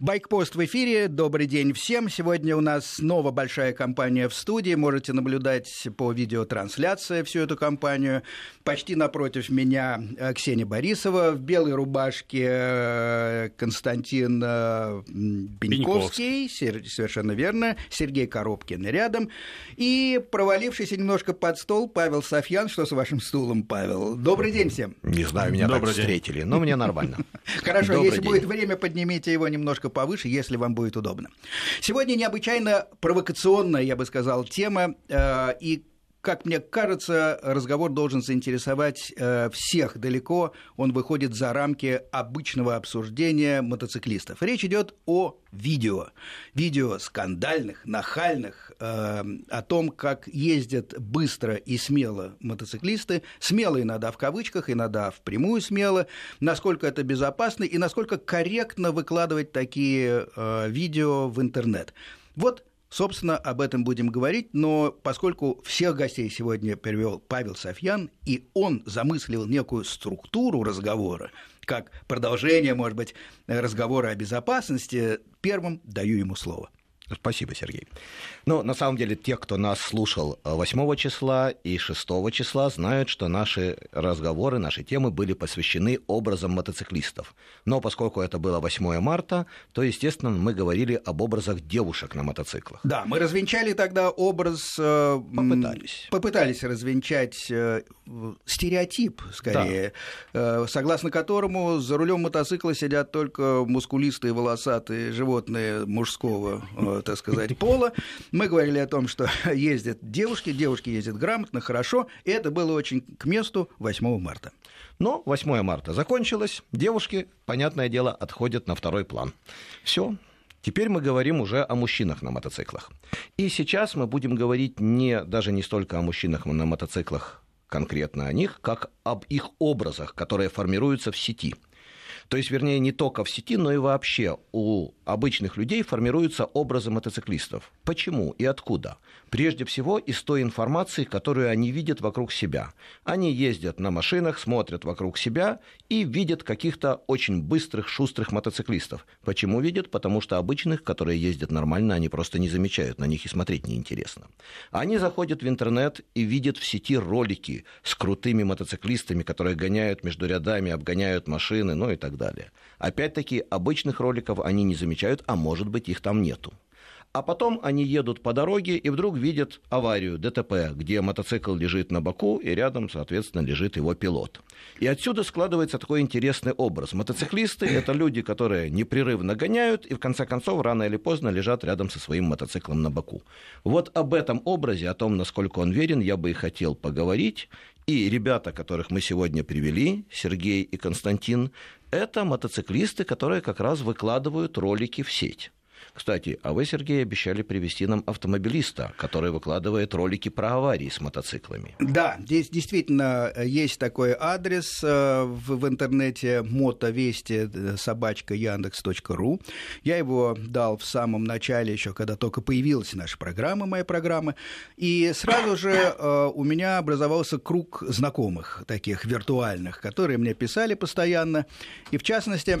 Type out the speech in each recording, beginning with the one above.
Байкпост в эфире. Добрый день всем. Сегодня у нас снова большая компания в студии. Можете наблюдать по видеотрансляции всю эту компанию. Почти напротив меня э, Ксения Борисова. В белой рубашке э, Константин э, Пеньковский. Совершенно верно. Сергей Коробкин рядом. И провалившийся немножко под стол Павел Софьян. Что с вашим стулом, Павел? Добрый день всем. Не знаю, меня Добрый так день. встретили, но мне нормально. Хорошо, если будет время, поднимите его немножко повыше, если вам будет удобно. Сегодня необычайно провокационная, я бы сказал, тема, э, и как мне кажется, разговор должен заинтересовать э, всех далеко. Он выходит за рамки обычного обсуждения мотоциклистов. Речь идет о видео. Видео скандальных, нахальных, э, о том, как ездят быстро и смело мотоциклисты. Смело иногда в кавычках, иногда впрямую смело. Насколько это безопасно и насколько корректно выкладывать такие э, видео в интернет. Вот Собственно, об этом будем говорить, но поскольку всех гостей сегодня привел Павел Софьян, и он замыслил некую структуру разговора, как продолжение, может быть, разговора о безопасности, первым даю ему слово. Спасибо, Сергей. Ну, на самом деле, те, кто нас слушал 8 числа и 6 числа, знают, что наши разговоры, наши темы были посвящены образам мотоциклистов. Но поскольку это было 8 марта, то, естественно, мы говорили об образах девушек на мотоциклах. Да, мы развенчали тогда образ... Э, попытались. Попытались развенчать э, стереотип, скорее, да. Э, согласно которому за рулем мотоцикла сидят только мускулистые, волосатые животные мужского так сказать, пола. Мы говорили о том, что ездят девушки, девушки ездят грамотно, хорошо, и это было очень к месту 8 марта. Но 8 марта закончилось, девушки, понятное дело, отходят на второй план. Все, Теперь мы говорим уже о мужчинах на мотоциклах. И сейчас мы будем говорить не, даже не столько о мужчинах на мотоциклах, конкретно о них, как об их образах, которые формируются в сети – то есть, вернее, не только в сети, но и вообще у обычных людей формируются образы мотоциклистов. Почему и откуда? Прежде всего, из той информации, которую они видят вокруг себя. Они ездят на машинах, смотрят вокруг себя и видят каких-то очень быстрых, шустрых мотоциклистов. Почему видят? Потому что обычных, которые ездят нормально, они просто не замечают, на них и смотреть неинтересно. Они заходят в интернет и видят в сети ролики с крутыми мотоциклистами, которые гоняют между рядами, обгоняют машины, ну и так далее. Опять-таки, обычных роликов они не замечают, а может быть, их там нету. А потом они едут по дороге и вдруг видят аварию, ДТП, где мотоцикл лежит на боку, и рядом, соответственно, лежит его пилот. И отсюда складывается такой интересный образ. Мотоциклисты – это люди, которые непрерывно гоняют и, в конце концов, рано или поздно лежат рядом со своим мотоциклом на боку. Вот об этом образе, о том, насколько он верен, я бы и хотел поговорить. И ребята, которых мы сегодня привели, Сергей и Константин, это мотоциклисты, которые как раз выкладывают ролики в сеть. Кстати, а вы, Сергей, обещали привести нам автомобилиста, который выкладывает ролики про аварии с мотоциклами. Да, здесь действительно э, есть такой адрес э, в, в интернете мотовести э, собачка яндекс.ру. Я его дал в самом начале, еще когда только появилась наша программа, моя программа. И сразу же у меня образовался круг знакомых, таких виртуальных, которые мне писали постоянно. И в частности,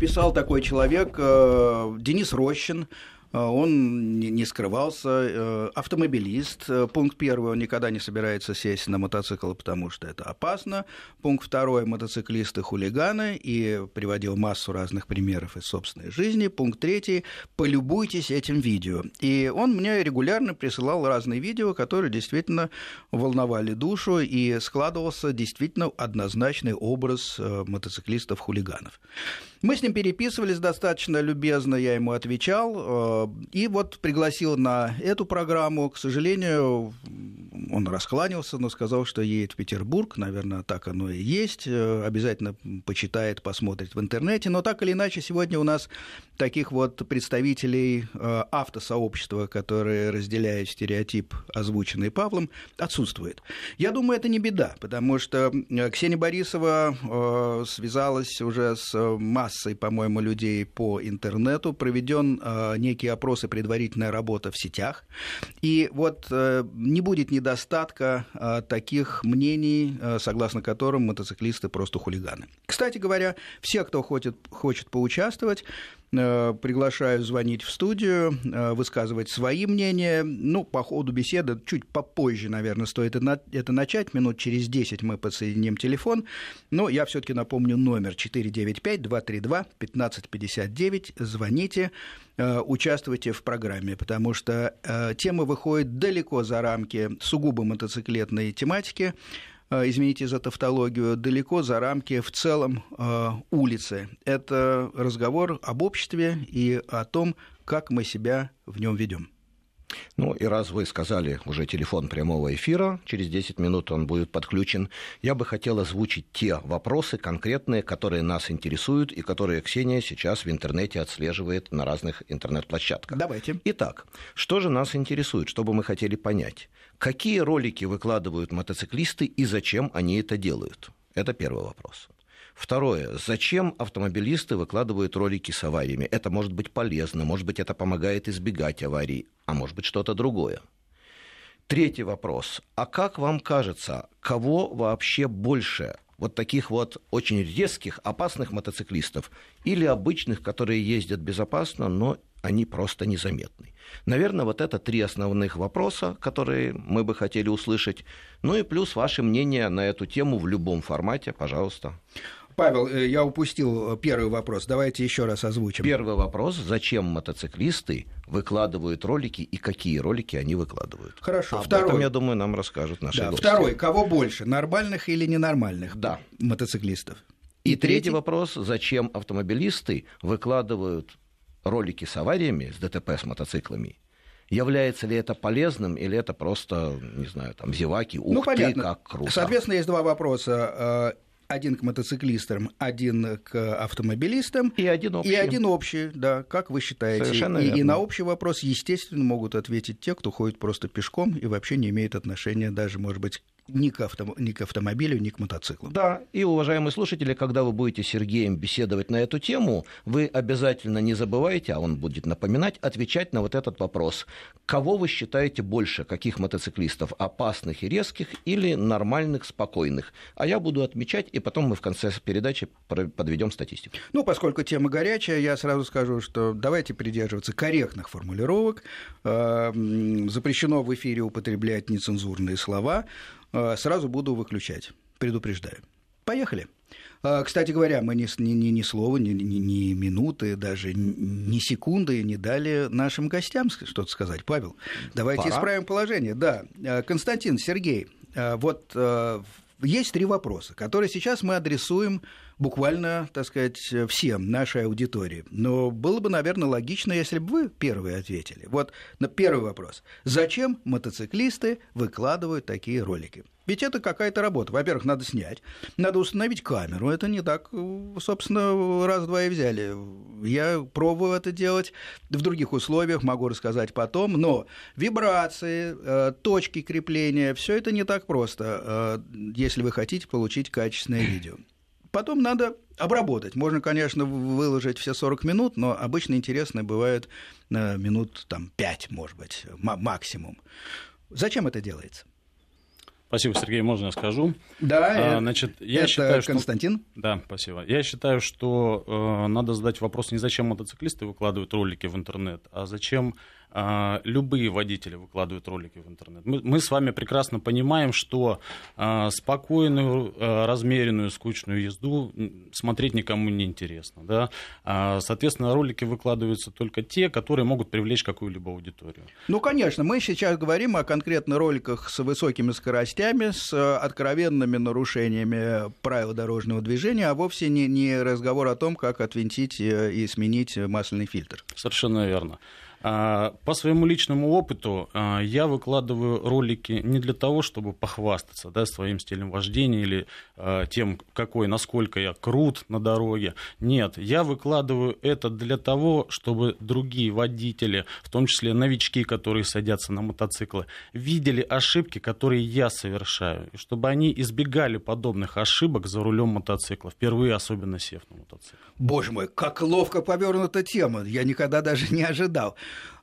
писал такой человек, э, Денис Рощин, он не скрывался. Э, автомобилист, э, пункт первый, он никогда не собирается сесть на мотоцикл, потому что это опасно. Пункт второй, мотоциклисты хулиганы, и приводил массу разных примеров из собственной жизни. Пункт третий, полюбуйтесь этим видео. И он мне регулярно присылал разные видео, которые действительно волновали душу, и складывался действительно однозначный образ мотоциклистов-хулиганов. Мы с ним переписывались достаточно любезно, я ему отвечал, э, и вот пригласил на эту программу. К сожалению, он раскланялся, но сказал, что едет в Петербург, наверное, так оно и есть, э, обязательно почитает, посмотрит в интернете, но так или иначе сегодня у нас таких вот представителей э, автосообщества, которые разделяют стереотип, озвученный Павлом, отсутствует. Я думаю, это не беда, потому что Ксения Борисова связалась уже с массой по-моему, людей по интернету, проведен э, некий опрос и предварительная работа в сетях. И вот э, не будет недостаточно недостатка таких мнений, согласно которым мотоциклисты просто хулиганы. Кстати говоря, все, кто хочет, хочет поучаствовать, Э, приглашаю звонить в студию, э, высказывать свои мнения. Ну, по ходу беседы, чуть попозже, наверное, стоит это начать. Минут через 10 мы подсоединим телефон. Но я все таки напомню номер 495-232-1559. Звоните, э, участвуйте в программе, потому что тема выходит далеко за рамки сугубо мотоциклетной тематики. Э, извините за тавтологию, далеко за рамки в целом э, улицы. Это разговор об обществе и о том, как мы себя в нем ведем. Ну и раз вы сказали уже телефон прямого эфира, через 10 минут он будет подключен, я бы хотел озвучить те вопросы конкретные, которые нас интересуют и которые Ксения сейчас в интернете отслеживает на разных интернет-площадках. Давайте. Итак, что же нас интересует, что бы мы хотели понять? Какие ролики выкладывают мотоциклисты и зачем они это делают? Это первый вопрос. Второе. Зачем автомобилисты выкладывают ролики с авариями? Это может быть полезно, может быть, это помогает избегать аварий, а может быть, что-то другое. Третий вопрос. А как вам кажется, кого вообще больше? Вот таких вот очень резких, опасных мотоциклистов или обычных, которые ездят безопасно, но они просто незаметны. Наверное, вот это три основных вопроса, которые мы бы хотели услышать. Ну и плюс ваше мнение на эту тему в любом формате, пожалуйста. Павел, э, я упустил первый вопрос. Давайте еще раз озвучим. Первый вопрос. Зачем мотоциклисты выкладывают ролики и какие ролики они выкладывают? Хорошо. Об Второй. этом, я думаю, нам расскажут наши да, гости. Второй. Кого больше, нормальных или ненормальных да. мотоциклистов? И, и третий, третий вопрос. Зачем автомобилисты выкладывают ролики с авариями, с ДТП с мотоциклами, является ли это полезным или это просто, не знаю, там, зеваки, ух ну, ты, понятно. как круто. Соответственно, есть два вопроса один к мотоциклистам, один к автомобилистам. И один общий. И один общий, да, как вы считаете. Совершенно и, верно. и на общий вопрос, естественно, могут ответить те, кто ходит просто пешком и вообще не имеет отношения даже, может быть, ни к, авто, ни к автомобилю, ни к мотоциклу. Да, и, уважаемые слушатели, когда вы будете с Сергеем беседовать на эту тему, вы обязательно не забывайте, а он будет напоминать, отвечать на вот этот вопрос. Кого вы считаете больше, каких мотоциклистов, опасных и резких или нормальных, спокойных? А я буду отмечать, и потом мы в конце передачи подведем статистику. Ну, поскольку тема горячая, я сразу скажу, что давайте придерживаться корректных формулировок. Эм, запрещено в эфире употреблять нецензурные слова. Э, сразу буду выключать, предупреждаю. Поехали. Э, кстати говоря, мы ни, ни, ни, ни слова, ни, ни, ни минуты, даже ни секунды не дали нашим гостям что-то сказать. Павел, давайте Пора. исправим положение. Да, э, Константин, Сергей, вот есть три вопроса, которые сейчас мы адресуем буквально, так сказать, всем нашей аудитории. Но было бы, наверное, логично, если бы вы первые ответили. Вот на первый вопрос. Зачем мотоциклисты выкладывают такие ролики? Ведь это какая-то работа. Во-первых, надо снять, надо установить камеру. Это не так, собственно, раз-два и взяли. Я пробую это делать в других условиях, могу рассказать потом, но вибрации, э, точки крепления, все это не так просто, э, если вы хотите получить качественное видео. Потом надо обработать. Можно, конечно, выложить все 40 минут, но обычно интересно бывает минут там, 5, может быть, максимум. Зачем это делается? Спасибо, Сергей, можно я скажу? Да, а, значит, я это считаю, что... Константин. Да, спасибо. Я считаю, что э, надо задать вопрос не зачем мотоциклисты выкладывают ролики в интернет, а зачем любые водители выкладывают ролики в интернет. Мы, мы с вами прекрасно понимаем, что а, спокойную, а, размеренную, скучную езду смотреть никому не интересно. Да? А, соответственно, ролики выкладываются только те, которые могут привлечь какую-либо аудиторию. Ну, конечно, мы сейчас говорим о конкретно роликах с высокими скоростями, с откровенными нарушениями правил дорожного движения, а вовсе не, не разговор о том, как отвинтить э, и сменить масляный фильтр. Совершенно верно. А, по своему личному опыту а, я выкладываю ролики не для того, чтобы похвастаться да, своим стилем вождения или а, тем, какой, насколько я крут на дороге. Нет, я выкладываю это для того, чтобы другие водители, в том числе новички, которые садятся на мотоциклы, видели ошибки, которые я совершаю, и чтобы они избегали подобных ошибок за рулем мотоцикла, впервые особенно сев на мотоцикл. Боже мой, как ловко повернута тема, я никогда даже не ожидал.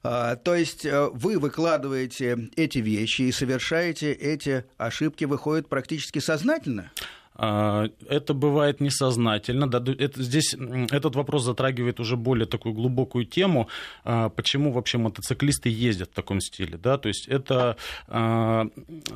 А, то есть э, вы выкладываете эти вещи и совершаете эти ошибки, выходит практически сознательно? А, это бывает несознательно. Это, здесь этот вопрос затрагивает уже более такую глубокую тему, а, почему вообще мотоциклисты ездят в таком стиле. Да? То есть это а,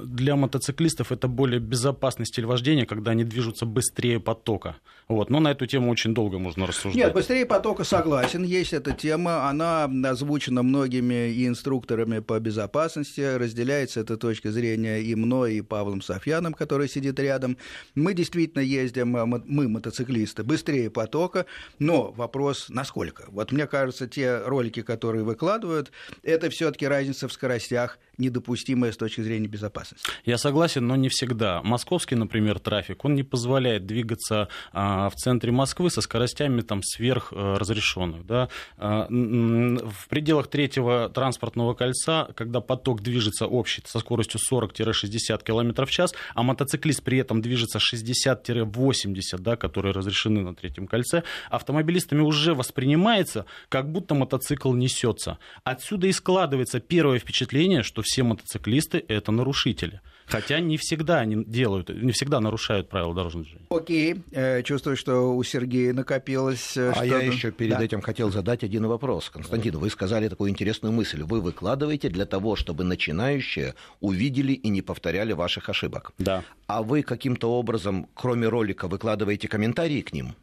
для мотоциклистов это более безопасный стиль вождения, когда они движутся быстрее потока. Вот. Но на эту тему очень долго можно рассуждать. Нет, быстрее потока согласен. Есть эта тема, она озвучена многими инструкторами по безопасности. Разделяется эта точка зрения и мной, и Павлом Софьяном, который сидит рядом. Мы действительно ездим, мы, мотоциклисты, быстрее потока, но вопрос насколько. Вот мне кажется, те ролики, которые выкладывают, это все-таки разница в скоростях недопустимая с точки зрения безопасности. Я согласен, но не всегда. Московский, например, трафик, он не позволяет двигаться а, в центре Москвы со скоростями там, сверхразрешенных. Да? А, в пределах третьего транспортного кольца, когда поток движется общий со скоростью 40-60 км в час, а мотоциклист при этом движется 60-80, да, которые разрешены на третьем кольце, автомобилистами уже воспринимается, как будто мотоцикл несется. Отсюда и складывается первое впечатление, что все мотоциклисты это нарушители. Хотя не всегда они делают, не всегда нарушают правила дорожного движения. Окей, э, чувствую, что у Сергея накопилось. Э, а я еще перед да. этим хотел задать один вопрос. Константин, вы сказали такую интересную мысль. Вы выкладываете для того, чтобы начинающие увидели и не повторяли ваших ошибок. Да. А вы каким-то образом, кроме ролика, выкладываете комментарии к ним?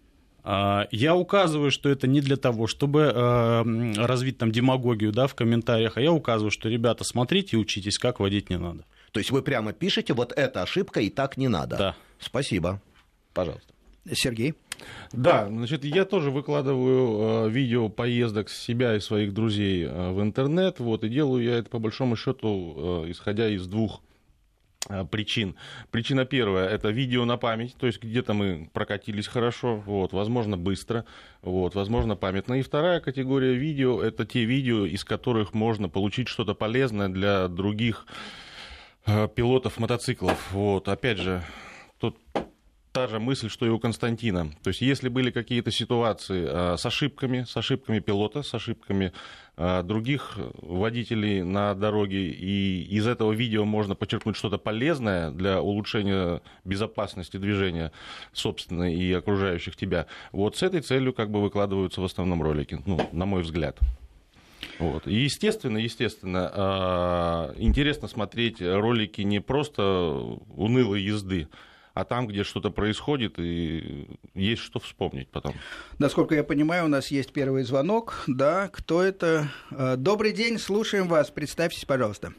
А, я указываю, что это не для того, чтобы э, развить там демагогию да, в комментариях, а я указываю, что, ребята, смотрите и учитесь, как водить не надо. То есть вы прямо пишете, вот эта ошибка и так не надо. Да. Спасибо. Пожалуйста. Сергей. Да, значит, я тоже выкладываю э, видео поездок с себя и своих друзей э, в интернет, вот, и делаю я это по большому счету, э, исходя из двух Э, причин. Причина первая – это видео на память, то есть где-то мы прокатились хорошо, вот, возможно, быстро, вот, возможно, памятно. И вторая категория видео – это те видео, из которых можно получить что-то полезное для других пилотов мотоциклов. Вот, опять же, тут та же мысль, что и у Константина. То есть, если были какие-то ситуации э, с ошибками, с ошибками пилота, с ошибками э, других водителей на дороге, и из этого видео можно подчеркнуть что-то полезное для улучшения безопасности движения собственной и окружающих тебя, вот с этой целью как бы выкладываются в основном ролики, ну, на мой взгляд. Вот. И естественно, естественно, э, интересно смотреть ролики не просто унылой езды, а там, где что-то происходит, и есть что вспомнить потом. Насколько я понимаю, у нас есть первый звонок. Да, кто это? Э, добрый день, слушаем вас. Представьтесь, пожалуйста.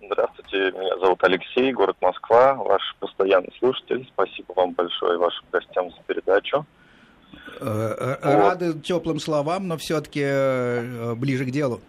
Здравствуйте, меня зовут Алексей, город Москва, ваш постоянный слушатель. Спасибо вам большое вашим гостям за передачу. Э, э, рады вот. теплым словам, но все-таки ближе к делу.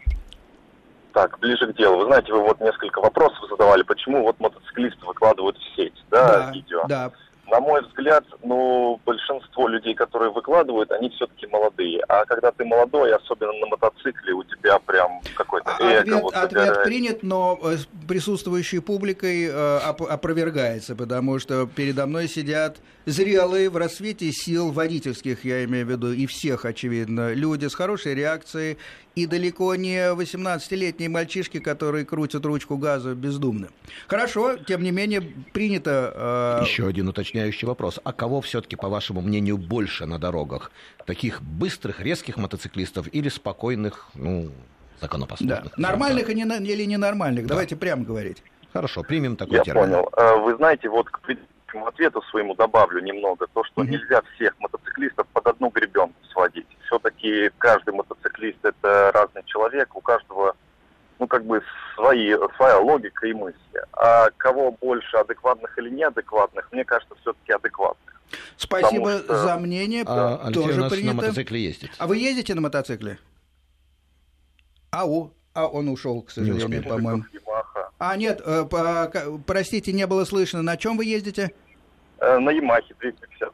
Так, ближе к делу. Вы знаете, вы вот несколько вопросов задавали, почему вот мотоциклисты выкладывают в сеть, да, да видео. Да. На мой взгляд, ну, большинство людей, которые выкладывают, они все-таки молодые. А когда ты молодой, особенно на мотоцикле, у тебя прям какой-то эго. Ответ, вот, ответ принят, но э, присутствующей публикой э, опровергается, потому что передо мной сидят зрелые в рассвете сил водительских, я имею в виду, и всех, очевидно, люди с хорошей реакцией, и далеко не 18-летние мальчишки, которые крутят ручку газа бездумно. Хорошо, тем не менее, принято... Э... Еще один уточняющий вопрос. А кого все-таки, по вашему мнению, больше на дорогах? Таких быстрых, резких мотоциклистов или спокойных, ну, законопослушных? Да. Нормальных и не, или ненормальных? Да. Давайте прямо говорить. Хорошо, примем такой Я термин. понял. Э, вы знаете, вот к предыдущему ответу своему добавлю немного то, что mm-hmm. нельзя всех мотоциклистов под одну гребенку сводить. Все-таки каждый мотоциклист это разный человек, у каждого ну, как бы свои, своя логика и мысли. А кого больше адекватных или неадекватных, мне кажется, все-таки адекватных. Спасибо что... за мнение. А, Алексей тоже у нас принято. на мотоцикле ездит. А вы ездите на мотоцикле? Ау, а он ушел, к сожалению, по-моему. А, нет, э, простите, не было слышно. На чем вы ездите? Э, на Ямахе 250.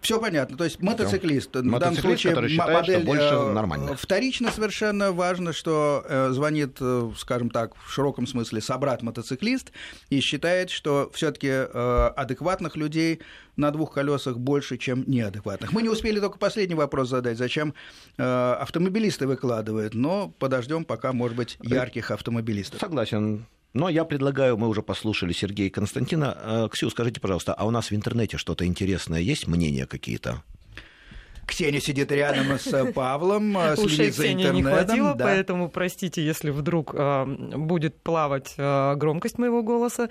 Все понятно. То есть мотоциклист, в данном Мотоциклист, случае который считает, модель что больше э, нормально. Вторично совершенно важно, что э, звонит, скажем так, в широком смысле собрат-мотоциклист и считает, что все-таки адекватных людей на двух колесах больше, чем неадекватных. Мы не успели только последний вопрос задать, зачем автомобилисты выкладывают, но подождем пока, может быть, ярких автомобилистов. Согласен. Но я предлагаю, мы уже послушали Сергея Константина. Э, Ксю, скажите, пожалуйста, а у нас в интернете что-то интересное есть, мнения какие-то? Ксения сидит рядом с Павлом, э, следит за интернетом. не хватило, да. поэтому простите, если вдруг э, будет плавать э, громкость моего голоса.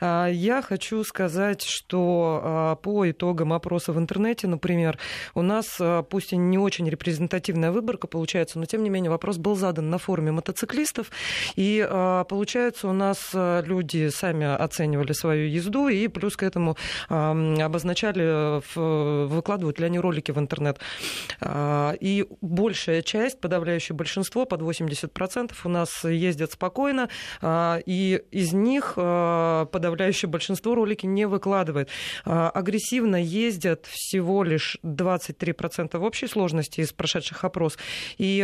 Э, я хочу сказать, что э, по итогам опроса в интернете, например, у нас, э, пусть и не очень репрезентативная выборка получается, но тем не менее вопрос был задан на форуме мотоциклистов, и э, получается у нас э, люди сами оценивали свою езду и плюс к этому э, обозначали, выкладывают ли они ролики в интернет. А, И большая часть, подавляющее большинство, под 80% у нас ездят спокойно, а, и из них а, подавляющее большинство ролики не выкладывает. Агрессивно ездят всего лишь 23% в общей сложности из прошедших опрос, и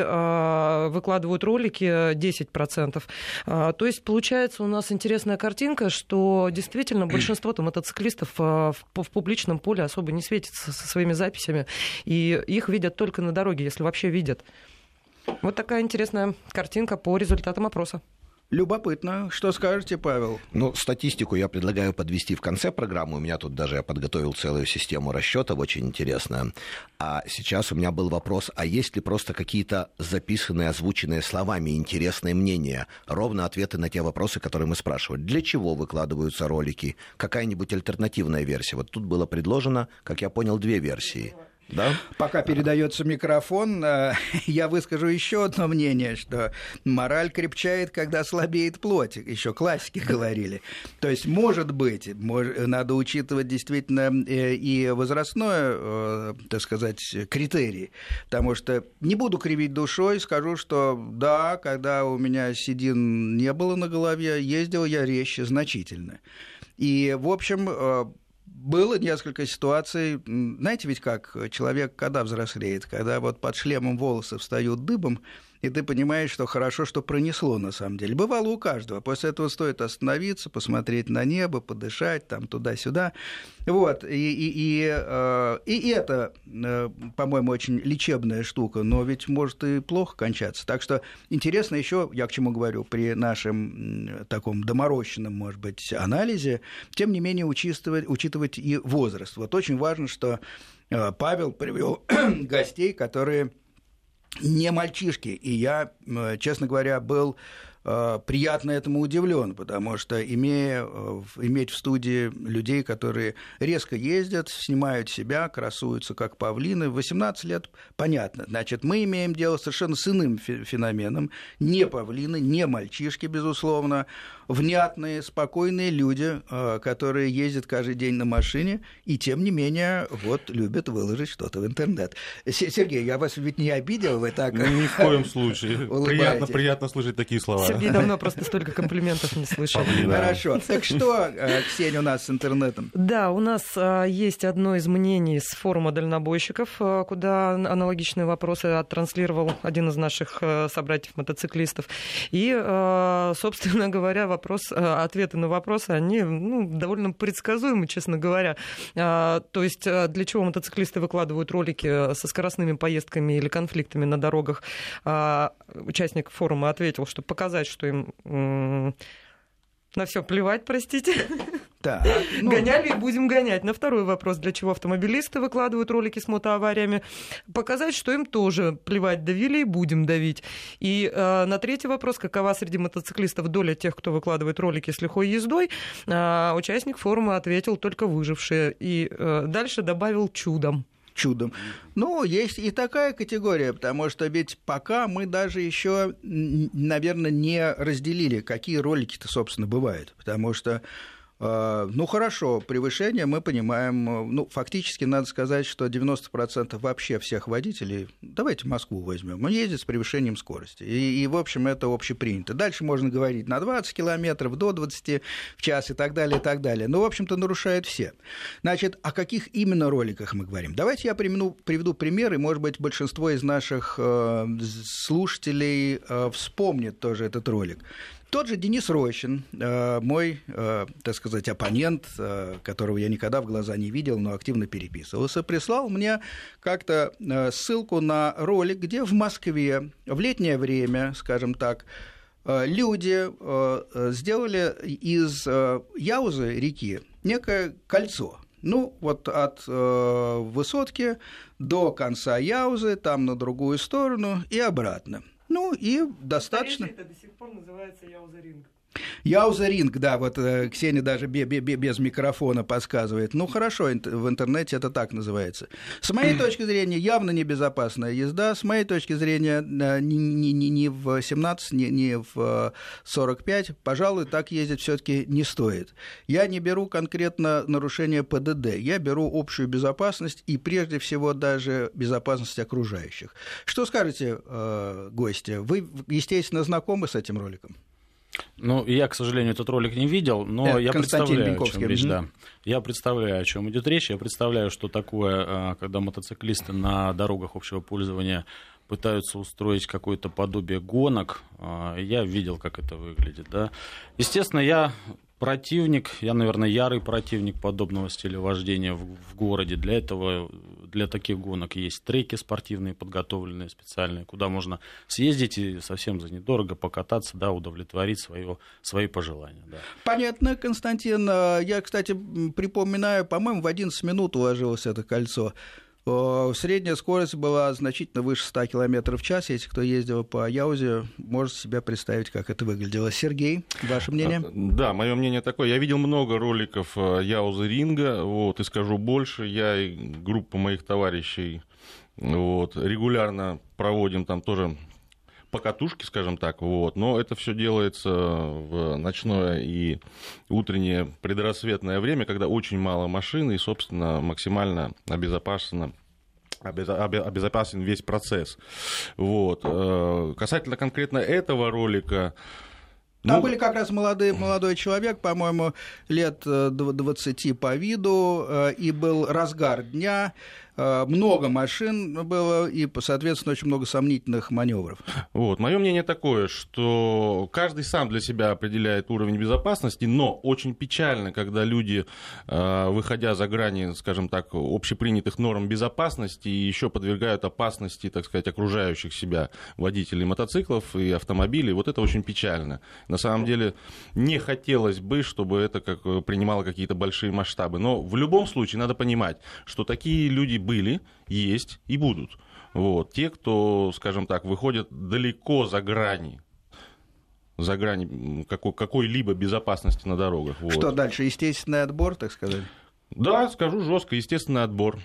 выкладывают ролики 10%. А, То есть получается у нас интересная картинка, что действительно большинство-то мотоциклистов а, в в публичном поле особо не светится со своими записями, и их видят только на дороге, если вообще видят. Вот такая интересная картинка по результатам опроса. Любопытно. Что скажете, Павел? Ну, статистику я предлагаю подвести в конце программы. У меня тут даже я подготовил целую систему расчетов, очень интересная. А сейчас у меня был вопрос, а есть ли просто какие-то записанные, озвученные словами интересные мнения? Ровно ответы на те вопросы, которые мы спрашивали. Для чего выкладываются ролики? Какая-нибудь альтернативная версия? Вот тут было предложено, как я понял, две версии. Да? Пока передается микрофон, э, я выскажу еще одно мнение, что мораль крепчает, когда слабеет плоть. Еще классики говорили. То есть, может быть, надо учитывать действительно э, и возрастное, э, так сказать, критерий. Потому что не буду кривить душой, скажу, что да, когда у меня седин не было на голове, ездил я резче значительно. И, в общем, было несколько ситуаций. Знаете ведь как человек, когда взрослеет, когда вот под шлемом волосы встают дыбом, и ты понимаешь, что хорошо, что пронесло на самом деле. Бывало у каждого. После этого стоит остановиться, посмотреть на небо, подышать там туда-сюда. Вот. И, и, и, э, и это, э, по-моему, очень лечебная штука, но ведь может и плохо кончаться. Так что интересно еще, я к чему говорю, при нашем таком доморощенном, может быть, анализе, тем не менее учитывать, учитывать и возраст. Вот очень важно, что э, Павел привел гостей, которые не мальчишки. И я, честно говоря, был э, приятно этому удивлен, потому что имея, э, иметь в студии людей, которые резко ездят, снимают себя, красуются как павлины, в 18 лет, понятно. Значит, мы имеем дело совершенно с иным фе- феноменом. Не павлины, не мальчишки, безусловно, внятные, спокойные люди, э, которые ездят каждый день на машине и, тем не менее, вот любят выложить что-то в интернет. Се- Сергей, я вас ведь не обидел, вы так... Ни в коем случае. Приятно, приятно слышать такие слова. Сергей давно просто столько комплиментов не слышал. Хорошо. Так что, э, Ксения, у нас с интернетом? Да, у нас а, есть одно из мнений с форума дальнобойщиков, куда аналогичные вопросы оттранслировал один из наших собратьев-мотоциклистов. И, собственно говоря, вопрос, а, ответы на вопросы, они ну, довольно предсказуемы, честно говоря. А, То есть а, для чего мотоциклисты выкладывают ролики со скоростными поездками или конфликтами на дорогах? А, Участник форума ответил, что показать, что им на все плевать, простите. Так, ну, Гоняли и будем гонять. На второй вопрос, для чего автомобилисты выкладывают ролики с мотоавариями, показать, что им тоже плевать, давили и будем давить. И э, на третий вопрос, какова среди мотоциклистов доля тех, кто выкладывает ролики с лихой ездой, э, участник форума ответил только выжившие. И э, дальше добавил чудом. чудом. Ну, есть и такая категория, потому что ведь пока мы даже еще, наверное, не разделили, какие ролики-то, собственно, бывают. Потому что ну хорошо, превышение мы понимаем, ну фактически надо сказать, что 90% вообще всех водителей, давайте Москву возьмем, он ездит с превышением скорости. И, и в общем это общепринято. Дальше можно говорить на 20 километров, до 20 в час и так далее, и так далее. Но в общем-то нарушают все. Значит, о каких именно роликах мы говорим? Давайте я приведу, приведу пример, и может быть большинство из наших э, слушателей э, вспомнит тоже этот ролик. Тот же Денис Рощин, э, мой, э, так сказать, оппонент, э, которого я никогда в глаза не видел, но активно переписывался, прислал мне как-то ссылку на ролик, где в Москве в летнее время, скажем так, люди сделали из Яузы реки некое кольцо. Ну, вот от высотки до конца Яузы, там на другую сторону и обратно. Ну и достаточно. это до сих пор называется Яуза-ринг. Яуза-ринг, да, вот э, Ксения даже без микрофона подсказывает. Ну, хорошо, в интернете это так называется. С моей точки зрения, явно небезопасная езда. С моей точки зрения, э, ни, ни, ни, ни в 17, ни, ни в 45, пожалуй, так ездить все таки не стоит. Я не беру конкретно нарушение ПДД, я беру общую безопасность и, прежде всего, даже безопасность окружающих. Что скажете, э, гости? Вы, естественно, знакомы с этим роликом? Ну, я, к сожалению, этот ролик не видел, но Это я представляю, о чем речь. Да. Я представляю, о чем идет речь. Я представляю, что такое, а, когда мотоциклисты на дорогах общего пользования пытаются устроить какое-то подобие гонок. А, я видел, как это выглядит. Да. Естественно, я противник, я, наверное, ярый противник подобного стиля вождения в, в городе. Для этого, для таких гонок есть треки спортивные, подготовленные специальные, куда можно съездить и совсем за недорого покататься, да, удовлетворить свое, свои пожелания. Да. Понятно, Константин. Я, кстати, припоминаю, по-моему, в 11 минут уложилось это кольцо. Средняя скорость была значительно выше 100 км в час. Если кто ездил по Яузе, может себе представить, как это выглядело. Сергей, ваше мнение? А, да, мое мнение такое. Я видел много роликов э, Яузы Ринга, вот, и скажу больше, я и группа моих товарищей вот, регулярно проводим там тоже покатушки, скажем так, вот, но это все делается в ночное и утреннее предрассветное время, когда очень мало машин и, собственно, максимально обезопасено обезопасен весь процесс. Вот. Э, касательно конкретно этого ролика, там ну, были как раз молодые, молодой человек, по-моему, лет 20 э, по виду, э, и был разгар дня, много машин было и, соответственно, очень много сомнительных маневров. Вот. Мое мнение такое, что каждый сам для себя определяет уровень безопасности, но очень печально, когда люди, э, выходя за грани, скажем так, общепринятых норм безопасности, еще подвергают опасности, так сказать, окружающих себя водителей мотоциклов и автомобилей. Вот это очень печально. На самом деле не хотелось бы, чтобы это как, принимало какие-то большие масштабы. Но в любом случае надо понимать, что такие люди были, есть и будут. Вот. Те, кто, скажем так, выходят далеко за грани за грани какой- какой-либо безопасности на дорогах. Вот. Что дальше? Естественный отбор, так сказать? Да, скажу жестко, естественный отбор.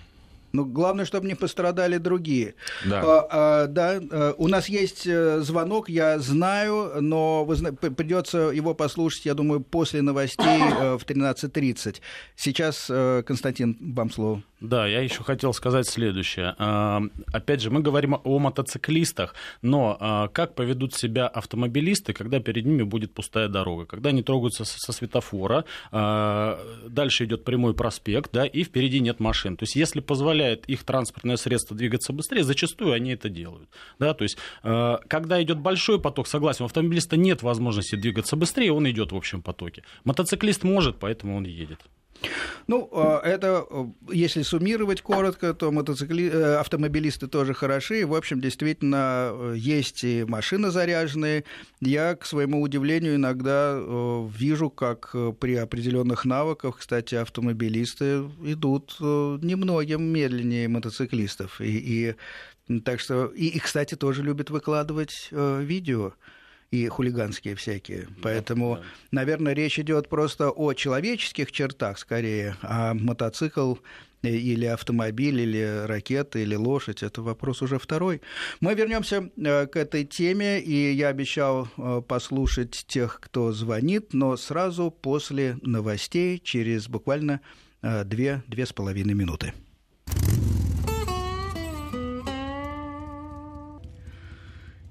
Ну, главное, чтобы не пострадали другие. Да. А, а, да, э, у нас есть э, звонок, я знаю, но вы, придется его послушать, я думаю, после новостей э, в 13.30. Сейчас, Константин, вам слово. Да, я еще хотел сказать следующее. А, опять же, мы говорим о мотоциклистах, но а, как поведут себя автомобилисты, когда перед ними будет пустая дорога, когда они трогаются со светофора, а, дальше идет прямой проспект, да, и впереди нет машин. То есть, если позволяет их транспортное средство двигаться быстрее, зачастую они это делают. Да, то есть, когда идет большой поток, согласен, у автомобилиста нет возможности двигаться быстрее, он идет в общем потоке. Мотоциклист может, поэтому он едет. Ну, а, это, если суммировать коротко, то мотоцикли... Э, автомобилисты тоже хороши. В общем, действительно, э, есть и машины заряженные. Я, к своему удивлению, иногда э, вижу, как при определенных навыках, кстати, автомобилисты идут немногим медленнее мотоциклистов. И, и так что, и, и, кстати, тоже любят выкладывать видео. И хулиганские всякие. Поэтому, наверное, речь идет просто о человеческих чертах скорее, а мотоцикл или автомобиль, или ракета, или лошадь, это вопрос уже второй. Мы вернемся э, к этой теме, и я обещал э, послушать тех, кто звонит, но сразу после новостей, через буквально э, две-две с половиной минуты.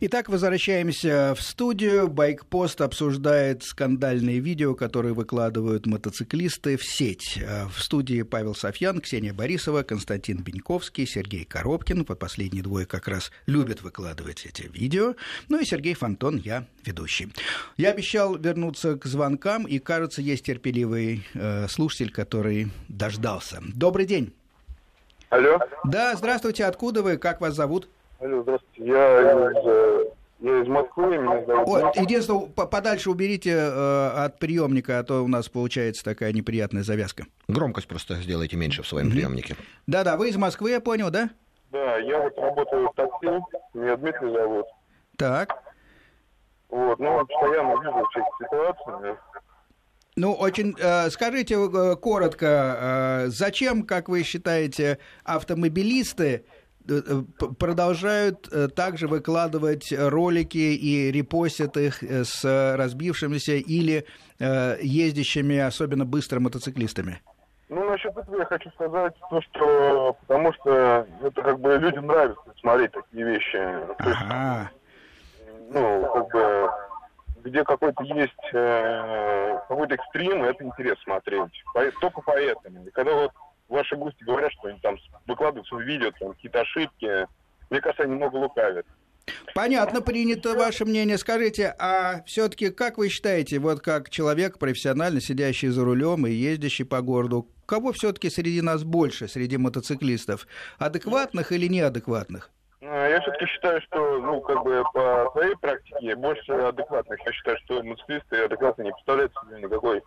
Итак, возвращаемся в студию. Байкпост обсуждает скандальные видео, которые выкладывают мотоциклисты в сеть. Э, в студии Павел Софьян, Ксения Борисова, Константин Беньковский, Сергей Коробкин. Вот последние двое как раз любят выкладывать эти видео. Ну и Сергей Фонтон, я ведущий. Я обещал вернуться к звонкам, и, кажется, есть терпеливый э, слушатель, который дождался. Добрый день. Алло. Да, здравствуйте. Откуда вы? Как вас зовут? Алло, здравствуйте. Я из, э, я из Москвы, меня зовут... Ой, единственное, подальше уберите э, от приемника, а то у нас получается такая неприятная завязка. Громкость просто сделайте меньше в своем mm-hmm. приемнике. Да-да, вы из Москвы, я понял, да? Да, я вот работаю в такси, меня Дмитрий зовут. Так. Вот, ну, постоянно вижу все эти ситуации. Ну, очень э, скажите э, коротко, э, зачем, как вы считаете, автомобилисты продолжают э, также выкладывать ролики и репостят их с разбившимися или ездящими особенно быстро мотоциклистами? Ну, насчет этого я хочу сказать то, что потому что это как бы людям нравится смотреть такие вещи. Ага. ну, как бы где какой-то есть э, какой-то экстрим, это интересно смотреть. По, только поэтому. И когда вот ваши гости говорят, что они там выкладывают свои видео, там какие-то ошибки. Мне кажется, они много лукавят. Понятно, принято ваше мнение. Скажите, а все-таки как вы считаете, вот как человек профессионально сидящий за рулем и ездящий по городу, кого все-таки среди нас больше, среди мотоциклистов, адекватных или неадекватных? А, я все-таки считаю, что, ну, как бы по своей практике больше адекватных. Я считаю, что мотоциклисты адекватно не представляют себе никакой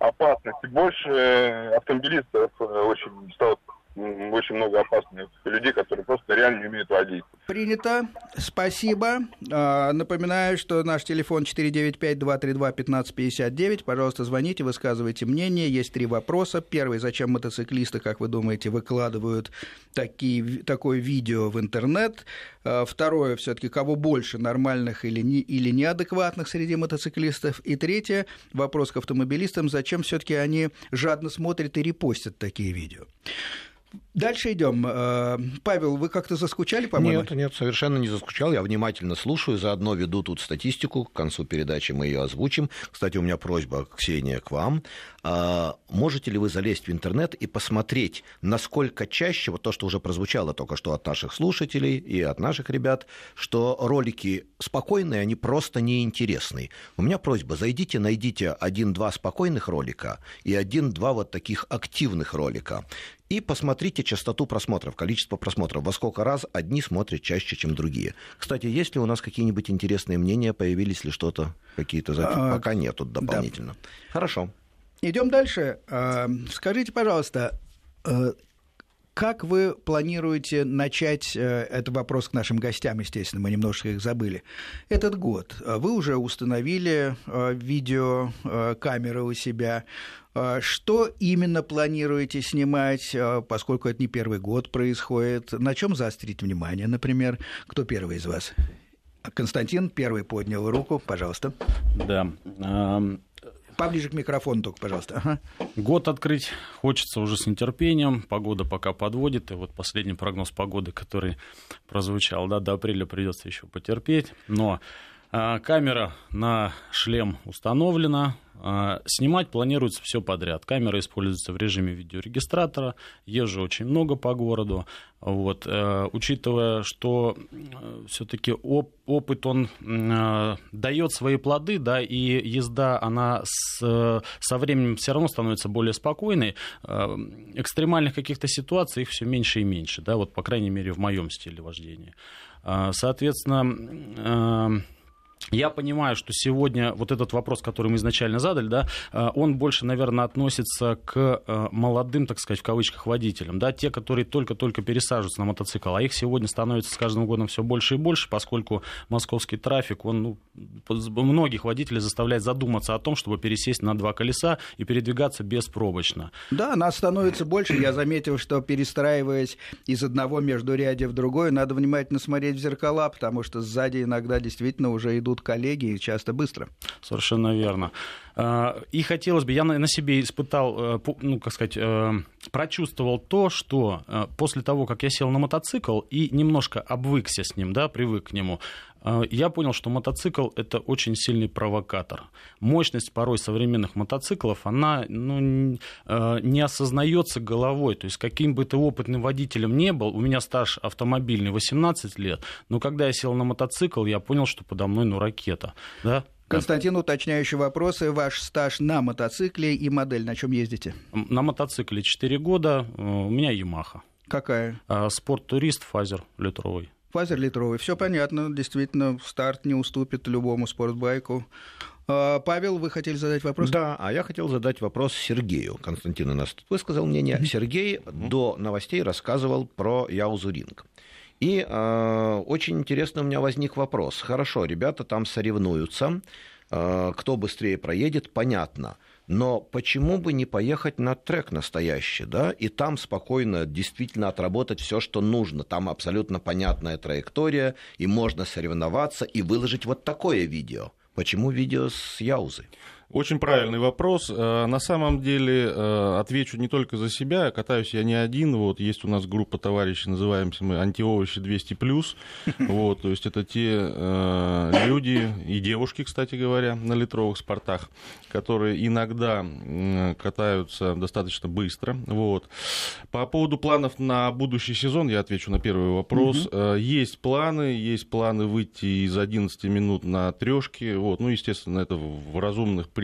опасности. Больше э, автомобилистов э, очень стало очень много опасных людей, которые просто реально не умеют водить. Принято. Спасибо. А, напоминаю, что наш телефон 495-232-1559. Пожалуйста, звоните, высказывайте мнение. Есть три вопроса. Первый, зачем мотоциклисты, как вы думаете, выкладывают такие, такое видео в интернет? А, второе, все-таки, кого больше, нормальных или, не, или неадекватных среди мотоциклистов? И третье, вопрос к автомобилистам, зачем все-таки они жадно смотрят и репостят такие видео? Дальше идем. Э, Павел, вы как-то заскучали, по-моему? Нет, нет, совершенно не заскучал. Я внимательно слушаю, заодно веду тут статистику. К концу передачи мы ее озвучим. Кстати, у меня просьба, Ксения, к вам. А, можете ли вы залезть в интернет и посмотреть, насколько чаще, вот то, что уже прозвучало только что от наших слушателей и от наших ребят, что ролики спокойные, они просто неинтересны. У меня просьба, зайдите, найдите один-два спокойных ролика и один-два вот таких активных ролика. И посмотрите частоту просмотров, количество просмотров, во сколько раз одни смотрят чаще, чем другие. Кстати, есть ли у нас какие-нибудь интересные мнения, появились ли что-то, какие-то записи? А, Пока нет тут дополнительно. Да. Хорошо. Идем дальше. А, скажите, пожалуйста, э, как вы планируете начать, э, это вопрос к нашим гостям, естественно, мы немножко их забыли, этот год? Вы уже установили э, видеокамеры у себя. Что именно планируете снимать, поскольку это не первый год происходит? На чем заострить внимание, например? Кто первый из вас? Константин первый поднял руку, пожалуйста. Да. Поближе к микрофону только, пожалуйста. Ага. Год открыть хочется уже с нетерпением. Погода пока подводит. И вот последний прогноз погоды, который прозвучал, да, до апреля придется еще потерпеть. Но камера на шлем установлена. А, снимать планируется все подряд. Камера используется в режиме видеорегистратора. Езжу очень много по городу. Вот. Э, учитывая, что э, все-таки оп опыт он э, дает свои плоды, да, и езда, она с, со временем все равно становится более спокойной. Экстремальных каких-то ситуаций их все меньше и меньше, да, вот, по крайней мере, в моем стиле вождения. Соответственно, Я понимаю, что сегодня вот этот вопрос, который мы изначально задали, да, э, он больше, наверное, относится к э, молодым, так сказать, в кавычках, водителям, да, те, которые только-только пересаживаются на мотоцикл, а их сегодня становится с каждым годом все больше и больше, поскольку московский трафик, он ну, многих водителей заставляет задуматься о том, чтобы пересесть на два колеса и передвигаться беспробочно. Да, нас становится больше. Я заметил, что перестраиваясь из одного междурядия в другое, надо внимательно смотреть в зеркала, потому что сзади иногда действительно уже идут коллеги, и часто быстро. Совершенно верно. А, и хотелось бы, я на себе испытал, э, ну, как сказать, э, прочувствовал то, что э, после того, как я сел на мотоцикл и немножко обвыкся с ним, да, привык к нему, я понял, что мотоцикл – это очень сильный провокатор. Мощность порой современных мотоциклов, она ну, не осознается головой. То есть, каким бы ты опытным водителем не был, у меня стаж автомобильный 18 лет, но когда я сел на мотоцикл, я понял, что подо мной ну, ракета. Да? Константин, уточняющие вопросы. Ваш стаж на мотоцикле и модель, на чем ездите? На мотоцикле 4 года. Э, у меня Ямаха. Какая? А, спорт-турист, фазер литровый. Фазер литровый. Все понятно. Действительно, старт не уступит любому спортбайку. А, Павел, вы хотели задать вопрос? Да, а я хотел задать вопрос Сергею. Константин у нас тут высказал мнение. Сергей до новостей рассказывал про Яузу Ринг. И э, очень интересно у меня возник вопрос. Хорошо, ребята там соревнуются, э, кто быстрее проедет, понятно. Но почему бы не поехать на трек настоящий, да, и там спокойно действительно отработать все, что нужно. Там абсолютно понятная траектория, и можно соревноваться и выложить вот такое видео. Почему видео с Яузы? Очень правильный вопрос. Э, на самом деле э, отвечу не только за себя. Катаюсь я не один. Вот есть у нас группа товарищей, называемся мы антиовощи 200 плюс. Вот, то есть это те э, люди и девушки, кстати говоря, на литровых спортах, которые иногда катаются достаточно быстро. Вот. По поводу планов на будущий сезон я отвечу на первый вопрос. Угу. Есть планы, есть планы выйти из 11 минут на трешки. Вот. Ну, естественно, это в разумных пределах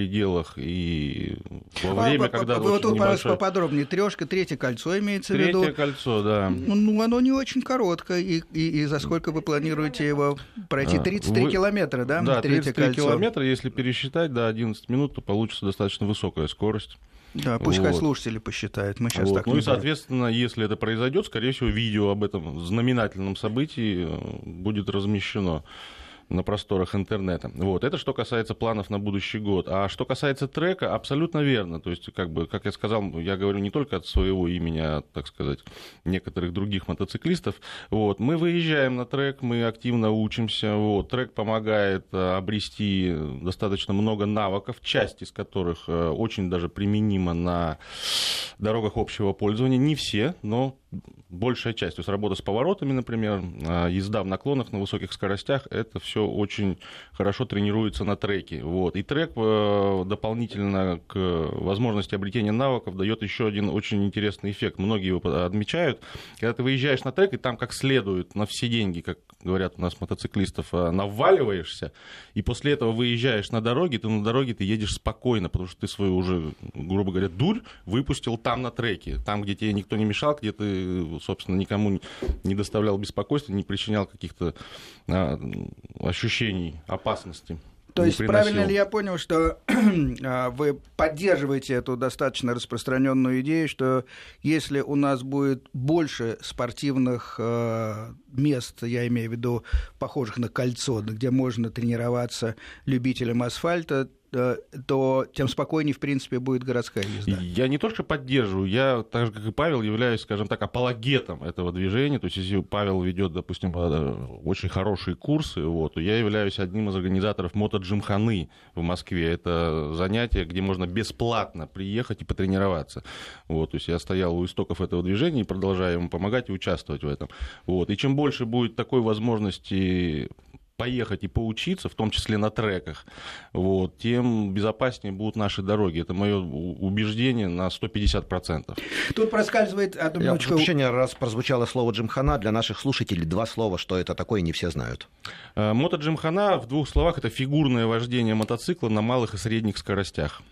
и во время, а, когда... Вот тут, небольшой... поподробнее. Трешка, третье кольцо имеется третье в виду. Третье кольцо, да. Ну, оно не очень короткое. И, и, и за сколько вы планируете его пройти? 33 а, вы... километра, да? Да, 33 кольцо. километра. Если пересчитать до 11 минут, то получится достаточно высокая скорость. Да, пускай вот. слушатели посчитают. Мы сейчас вот. так Ну и, соответственно, если это произойдет, скорее всего, видео об этом знаменательном событии э, будет размещено на просторах интернета. Вот. Это что касается планов на будущий год. А что касается трека, абсолютно верно. То есть, как, бы, как я сказал, я говорю не только от своего имени, а, так сказать, некоторых других мотоциклистов. Вот. Мы выезжаем на трек, мы активно учимся. Вот. Трек помогает э, обрести достаточно много навыков, часть из которых э, очень даже применима на дорогах общего пользования. Не все, но большая часть. То есть работа с поворотами, например, а, езда в наклонах на высоких скоростях, это все очень хорошо тренируется на треке. Вот. И трек э, дополнительно к возможности обретения навыков дает еще один очень интересный эффект. Многие его отмечают. Когда ты выезжаешь на трек, и там как следует на все деньги, как говорят у нас мотоциклистов, э, наваливаешься, и после этого выезжаешь на дороге, ты на дороге ты едешь спокойно, потому что ты свою уже, грубо говоря, дурь выпустил там на треке, там, где тебе никто не мешал, где ты, собственно, никому не доставлял беспокойства, не причинял каких-то а, ощущений опасности. То есть правильно ли я понял, что а, вы поддерживаете эту достаточно распространенную идею, что если у нас будет больше спортивных э, мест, я имею в виду похожих на кольцо, где можно тренироваться любителям асфальта, то тем спокойнее, в принципе, будет городская езда. Я не только поддерживаю, я, так же, как и Павел, являюсь, скажем так, апологетом этого движения. То есть, если Павел ведет, допустим, э, очень хорошие курсы, вот, то я являюсь одним из организаторов мотоджимханы в Москве. Это занятие, где можно бесплатно приехать и потренироваться. Вот, то есть, я стоял у истоков этого движения и продолжаю ему помогать и участвовать в этом. Вот, и чем больше будет такой возможности поехать и поучиться, в том числе на треках, вот, тем безопаснее будут наши дороги. Это мое убеждение на 150%. Тут проскальзывает одну Я минуточку. Прощения, раз прозвучало слово «джимхана», для наших слушателей два слова, что это такое, не все знают. Мото-джимхана в двух словах – это фигурное вождение мотоцикла на малых и средних скоростях.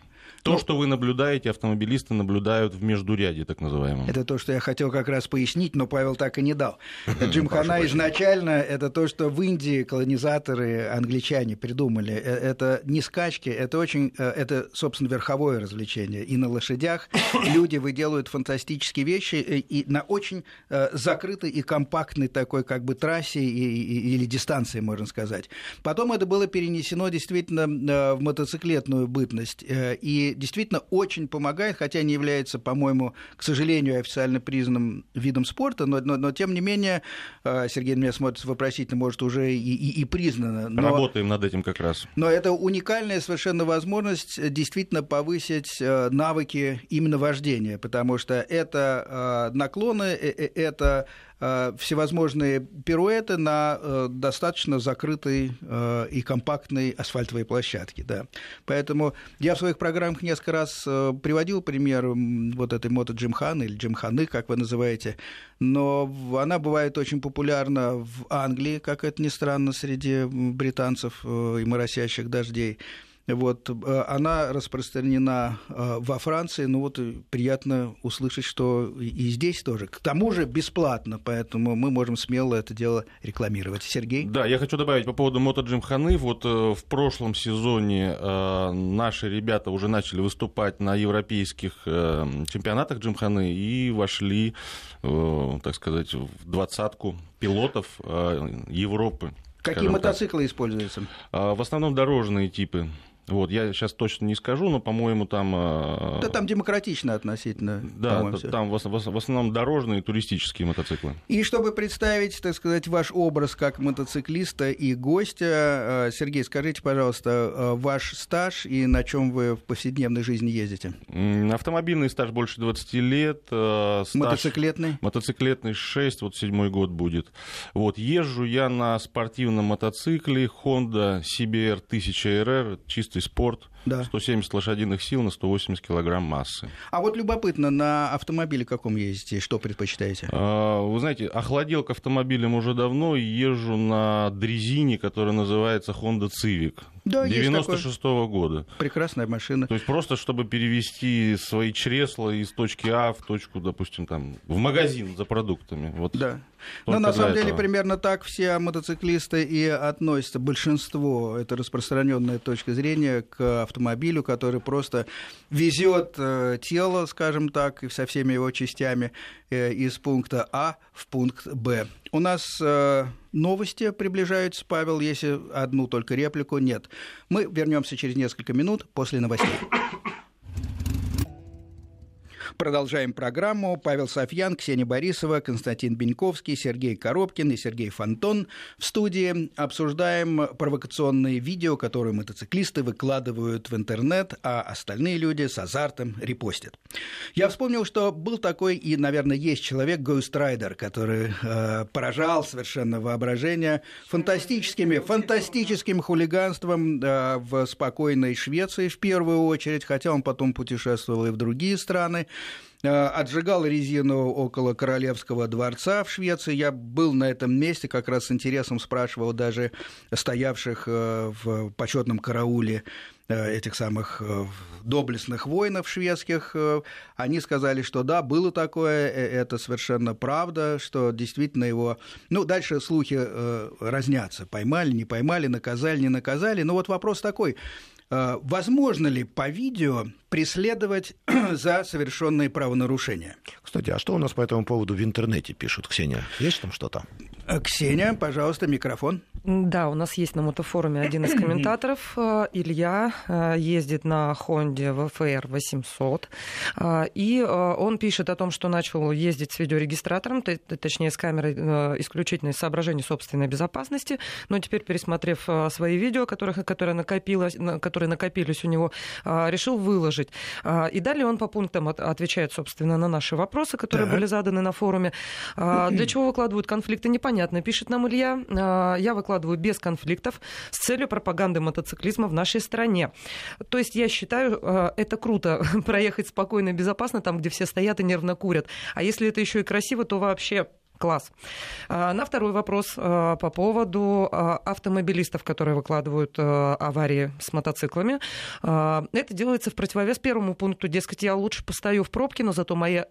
То, Ну, что вы наблюдаете, автомобилисты наблюдают в междуряде, так называемом. Это то, что я хотел как раз пояснить, но Павел так и не дал. Джимхана изначально это то, что в Индии колонизаторы, англичане придумали. Э, Это не скачки, это очень, э, это, собственно, верховое развлечение. И на лошадях люди выделывают фантастические вещи э, и на очень закрытой и компактной такой как бы трассе или дистанции, можно сказать. Потом это было перенесено действительно в мотоциклетную бытность. И действительно очень помогает, хотя не является, по-моему, к сожалению, официально признанным видом спорта, но, но, но тем не менее, э, Сергей на меня смотрит вопросительно, может, уже и, и- и признано. Но... Работаем над этим как раз. Но это уникальная совершенно возможность действительно повысить э, навыки именно вождения, потому что это э, наклоны, э, э, это всевозможные пируэты на э, достаточно закрытой э, и компактной асфальтовой площадке. Да. Поэтому я в своих программах несколько раз э, приводил пример вот этой мото Джимханы или Джимханы, как вы называете, но она бывает очень популярна в Англии, как это ни странно, среди британцев э, и моросящих дождей. Вот, э, она распространена э, во Франции, ну вот приятно услышать, что и здесь тоже. К тому же бесплатно, поэтому мы можем смело это дело рекламировать. Сергей? Да, я хочу добавить по поводу Мото Джимханы. Вот э, в прошлом сезоне наши ребята уже начали выступать на европейских чемпионатах Джимханы и вошли, так сказать, в двадцатку пилотов Европы. Какие скажем так. мотоциклы используются? А, В основном дорожные типы. Вот, я сейчас точно не скажу, но, по-моему, там... э, Да там демократично относительно, да, там в ос- в ос- в основном дорожные и туристические мотоциклы. И чтобы представить, так сказать, ваш образ как мотоциклиста и гостя, э, Сергей, скажите, пожалуйста, э, ваш стаж и на чем вы в повседневной жизни ездите? Автомобильный стаж больше 20 лет. стаж- Мотоциклетный? Мотоциклетный 6, вот седьмой год будет. Вот, езжу я на спортивном мотоцикле Honda CBR 1000RR, чистый спорт, Да. 170 лошадиных сил на 180 килограмм массы. А вот любопытно, на автомобиле каком ездите, что предпочитаете? А, Вы знаете, охладел к автомобилям уже давно, езжу на дрезине, которая называется Honda Civic. Да, есть 96 года. Прекрасная машина. То есть просто, чтобы перевести свои чресла из точки А в точку, допустим, там, в магазин за продуктами. Вот Да. Но на самом деле этого. примерно так все мотоциклисты и относятся, большинство, это распространенная точка зрения, к автомобилю, который просто везет э, тело, скажем так, со всеми его частями э, из пункта А в пункт Б. У нас э, новости приближаются, Павел, если одну только реплику, нет. Мы вернемся через несколько минут после новостей. Продолжаем программу. Павел Софьян, Ксения Борисова, Константин Беньковский, Сергей Коробкин и Сергей Фонтон в студии. Обсуждаем провокационные видео, которые мотоциклисты выкладывают в интернет, а остальные люди с азартом репостят. Я вспомнил, что был такой и, наверное, есть человек, Ghost который э, поражал совершенно воображение фантастическими, фантастическим хулиганством э, в спокойной Швеции в первую очередь, хотя он потом путешествовал и в другие страны отжигал резину около Королевского дворца в Швеции. Я был на этом месте, как раз с интересом спрашивал даже стоявших э, в почетном карауле э, этих самых э, доблестных воинов шведских. э, Они сказали, что да, было такое, э, это совершенно правда, что действительно его... Ну, дальше слухи э, разнятся. Поймали, не поймали, наказали, не наказали. Но вот вопрос такой. Э, Возможно ли по видео преследовать за совершенные правонарушения? Кстати, а что у нас по этому поводу в интернете пишут, Ксения? Есть там что-то? Э, Ксения, пожалуйста, микрофон. Да, у нас есть на мотофоруме один из комментаторов. э, Илья э, ездит на Хонде ВФР 800. э, И он пишет о том, что начал ездить с видеорегистратором, точнее, с камерой исключительно из соображений собственной безопасности. Но теперь, пересмотрев свои видео, которых, которые, накопилось, на- которые накопились у него, решил выложить. И далее он по пунктам от- отвечает, собственно, на наши вопросы, которые Так. были заданы на форуме. Для чего выкладывают конфликты, непонятно, пишет нам Илья. Я выкладываю без конфликтов с целью пропаганды мотоциклизма в нашей стране. То есть я считаю, а, это круто проехать спокойно и безопасно там, где все стоят и нервно курят. А если это еще и красиво, то вообще Класс. На второй вопрос по поводу автомобилистов, которые выкладывают аварии с мотоциклами. Это делается в противовес первому пункту, дескать, я лучше постою в пробке, но зато мои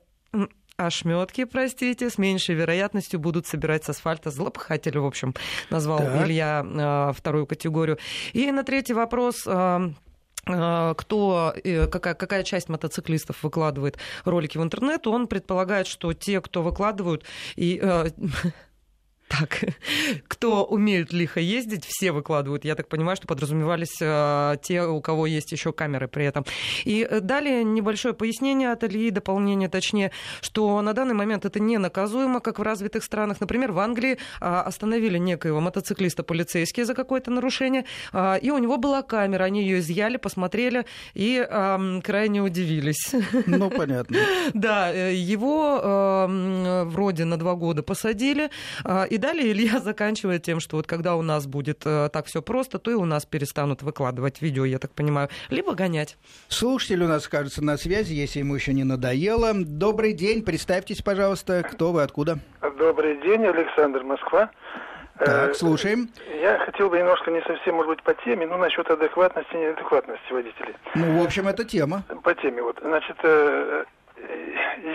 ошметки, простите, с меньшей вероятностью будут собирать с асфальта злопыхатели, в общем, назвал так. Илья э, вторую категорию. И на третий вопрос э, кто, какая, какая часть мотоциклистов выкладывает ролики в интернет, он предполагает, что те, кто выкладывают и так, кто умеют лихо ездить, все выкладывают. Я так понимаю, что подразумевались э, те, у кого есть еще камеры при этом. И э, далее небольшое пояснение от Ильи, дополнение точнее, что на данный момент это не наказуемо, как в развитых странах. Например, в Англии э, остановили некоего мотоциклиста полицейские за какое-то нарушение, э, и у него была камера, они ее изъяли, посмотрели и э, крайне удивились. Ну, понятно. Да, э, его э, вроде на два года посадили, э, и далее Илья заканчивает тем, что вот когда у нас будет э, так все просто, то и у нас перестанут выкладывать видео, я так понимаю, либо гонять. Слушатель у нас, кажется, на связи, если ему еще не надоело. Добрый день, представьтесь, пожалуйста, кто вы, откуда? Добрый день, Александр, Москва. Так, э, слушаем. Я хотел бы немножко не совсем, может быть, по теме, но насчет адекватности и неадекватности водителей. Ну, в общем, это тема. По теме, вот. Значит, э,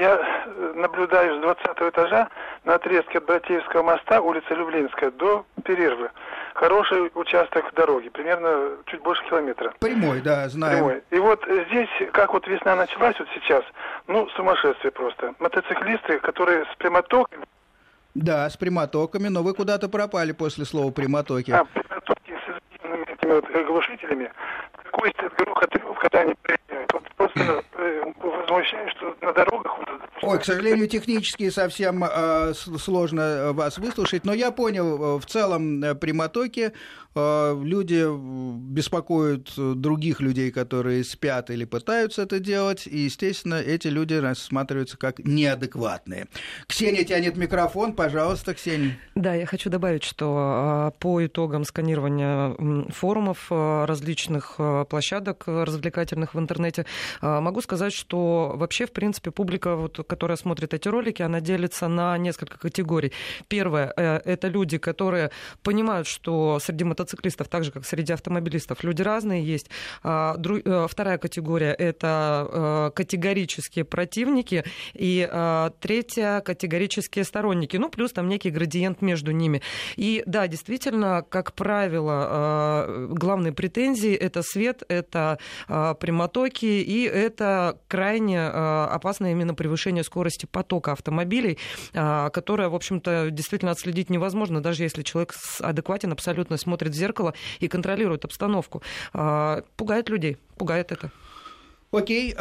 я наблюдаю с 20 этажа на отрезке от Братеевского моста, улица Люблинская, до Перервы. Хороший участок дороги, примерно чуть больше километра. Прямой, да, знаю. Прямой. И вот здесь, как вот весна началась вот сейчас, ну, сумасшествие просто. Мотоциклисты, которые с прямотоками... Да, с прямотоками, но вы куда-то пропали после слова прямотоки. А, прямотоки с этими вот глушителями. Какой стоит грохот, когда они приезжают. Вот просто э, возмущаюсь, что на дорогах... Ой, к сожалению, технически совсем э, сложно вас выслушать, но я понял, э, в целом э, при мотоке э, люди беспокоят других людей, которые спят или пытаются это делать, и, естественно, эти люди рассматриваются как неадекватные. Ксения тянет микрофон, пожалуйста, Ксения. Да, я хочу добавить, что по итогам сканирования форумов различных площадок развлекательных в интернете, могу сказать, что вообще, в принципе, публика, вот, которая смотрит эти ролики, она делится на несколько категорий. Первое э, – это люди, которые понимают, что среди мотоциклистов, так же, как среди автомобилистов, люди разные есть. А, э, вторая категория – это э, категорические противники. И третья – категорические сторонники. Ну, плюс там некий градиент между ними. И да, действительно, как правило, главные претензии – это свет, это прямотоки и это крайне а, опасное именно превышение скорости потока автомобилей, а, которое, в общем-то, действительно отследить невозможно, даже если человек адекватен, абсолютно смотрит в зеркало и контролирует обстановку. А, пугает людей, пугает это. Окей,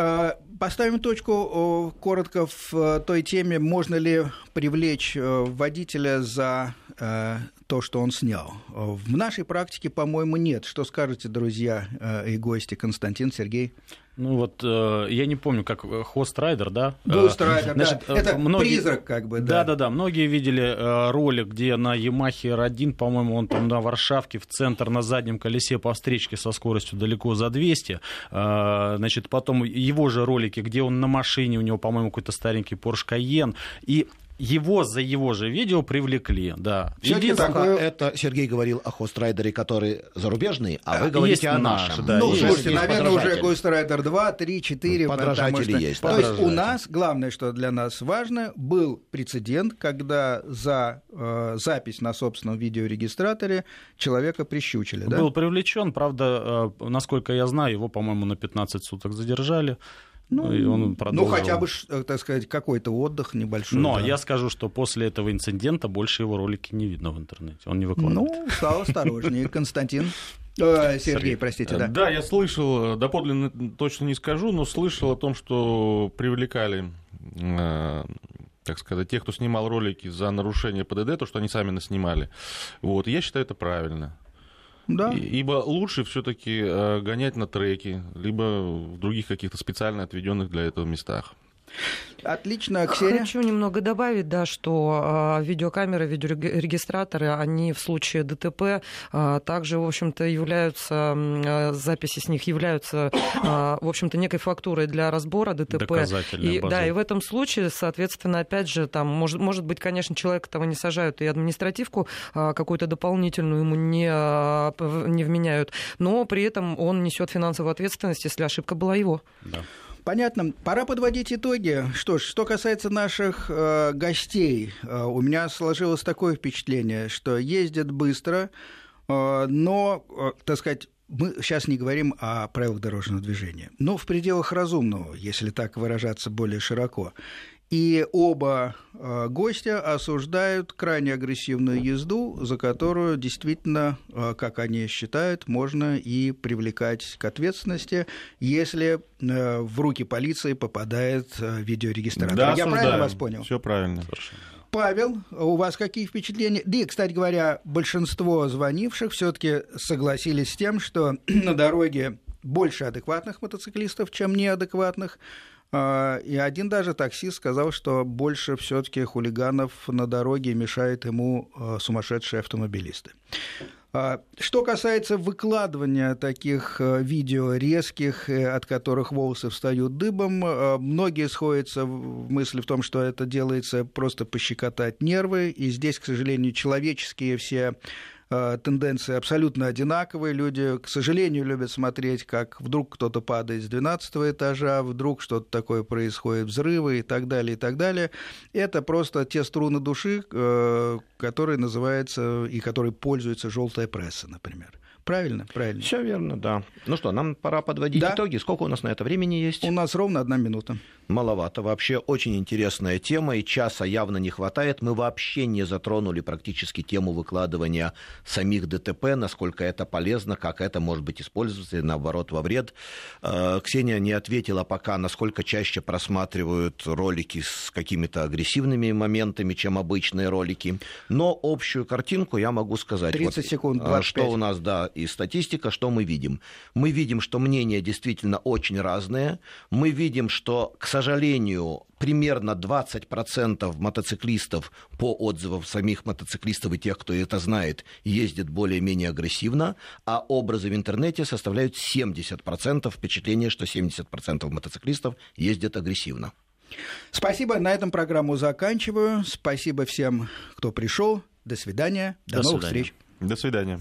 поставим точку коротко в э, той теме, можно ли привлечь э, водителя за э, то, что он снял. В нашей практике, по-моему, нет. Что скажете, друзья и гости? Константин, Сергей? Ну вот, э, я не помню, как Хост Райдер, да? Rider, Значит, да. Это многие... призрак, как бы, да. Да-да-да, многие видели э, ролик, где на Ямахе R1, по-моему, он там на Варшавке в центр на заднем колесе по встречке со скоростью далеко за 200. Э, значит, потом его же ролики, где он на машине, у него, по-моему, какой-то старенький Porsche Cayenne. И его за его же видео привлекли, да. Единственное, такое... это Сергей говорил о хострайдере, который зарубежный, а вы говорите о нашем. Да, ну, слушайте, наверное, уже Гострайдер 2, 3, 4. Подражатели что... есть. То есть у нас, главное, что для нас важно, был прецедент, когда за э, запись на собственном видеорегистраторе человека прищучили. Да? Был привлечен, правда, э, насколько я знаю, его, по-моему, на 15 суток задержали. Ну, и он продолжил. ну, хотя бы, э, так сказать, какой-то отдых небольшой. Но да. я скажу, что после этого инцидента больше его ролики не видно в интернете. Он не выкладывает. Ну, стал осторожнее. Константин. Сергей, Сергей, простите, да. Да, я слышал, э, доподлинно точно не скажу, но слышал о том, что привлекали э, так сказать, тех, кто снимал ролики за нарушение ПДД, то, что они сами наснимали. Вот, я считаю, это правильно. Да. Ибо лучше все-таки э, гонять на треке, либо в других каких-то специально отведенных для этого местах. Отлично, Ксения. Хочу немного добавить, да, что э, видеокамеры, видеорегистраторы, они в случае ДТП э, также, в общем-то, являются, э, записи с них являются, э, в общем-то, некой фактурой для разбора ДТП. И, база. да, и в этом случае, соответственно, опять же, там, может, может быть, конечно, человек того не сажают и административку э, какую-то дополнительную ему не, э, не вменяют, но при этом он несет финансовую ответственность, если ошибка была его. Да. Понятно. Пора подводить итоги. Что ж, что касается наших э, гостей, э, у меня сложилось такое впечатление, что ездят быстро, э, но, э, так сказать, мы сейчас не говорим о правилах дорожного движения, но в пределах разумного, если так выражаться более широко. И оба э, гостя осуждают крайне агрессивную езду, за которую действительно, э, как они считают, можно и привлекать к ответственности, если э, в руки полиции попадает видеорегистратор. Да, Я правильно вас понял? Все правильно. Павел, у вас какие впечатления? Да и, кстати говоря, большинство звонивших все-таки согласились с тем, что на дороге больше адекватных мотоциклистов, чем неадекватных. А, и один даже таксист сказал, что больше все-таки хулиганов на дороге мешают ему а, сумасшедшие автомобилисты. А, что касается выкладывания таких видео резких, э, от которых волосы встают дыбом, многие сходятся в мысли в том, что это делается просто пощекотать нервы, и здесь, к сожалению, человеческие все тенденции абсолютно одинаковые. Люди, к сожалению, любят смотреть, как вдруг кто-то падает с 12 этажа, вдруг что-то такое происходит, взрывы и так далее, и так далее. Это просто те струны души, э, которые называются и которые пользуются желтая пресса, например. Правильно, правильно. Все верно, да. Ну что, нам пора подводить да. итоги. Сколько у нас на это времени есть? У нас ровно одна минута. Маловато. Вообще очень интересная тема, и часа явно не хватает. Мы вообще не затронули практически тему выкладывания самих ДТП, насколько это полезно, как это может быть использоваться, и наоборот, во вред. Э, Ксения не ответила пока, насколько чаще просматривают ролики с какими-то агрессивными моментами, чем обычные ролики. Но общую картинку я могу сказать. 30 вот, секунд, 25. Э, что у нас, да, и статистика, что мы видим? Мы видим, что мнения действительно очень разные. Мы видим, что, к сожалению, примерно 20% мотоциклистов по отзывам самих мотоциклистов и тех, кто это знает, ездит более-менее агрессивно, а образы в интернете составляют 70%. Впечатление, что 70% мотоциклистов ездят агрессивно. Спасибо. На этом программу заканчиваю. Спасибо всем, кто пришел. До свидания. До, До новых свидания. встреч. До свидания.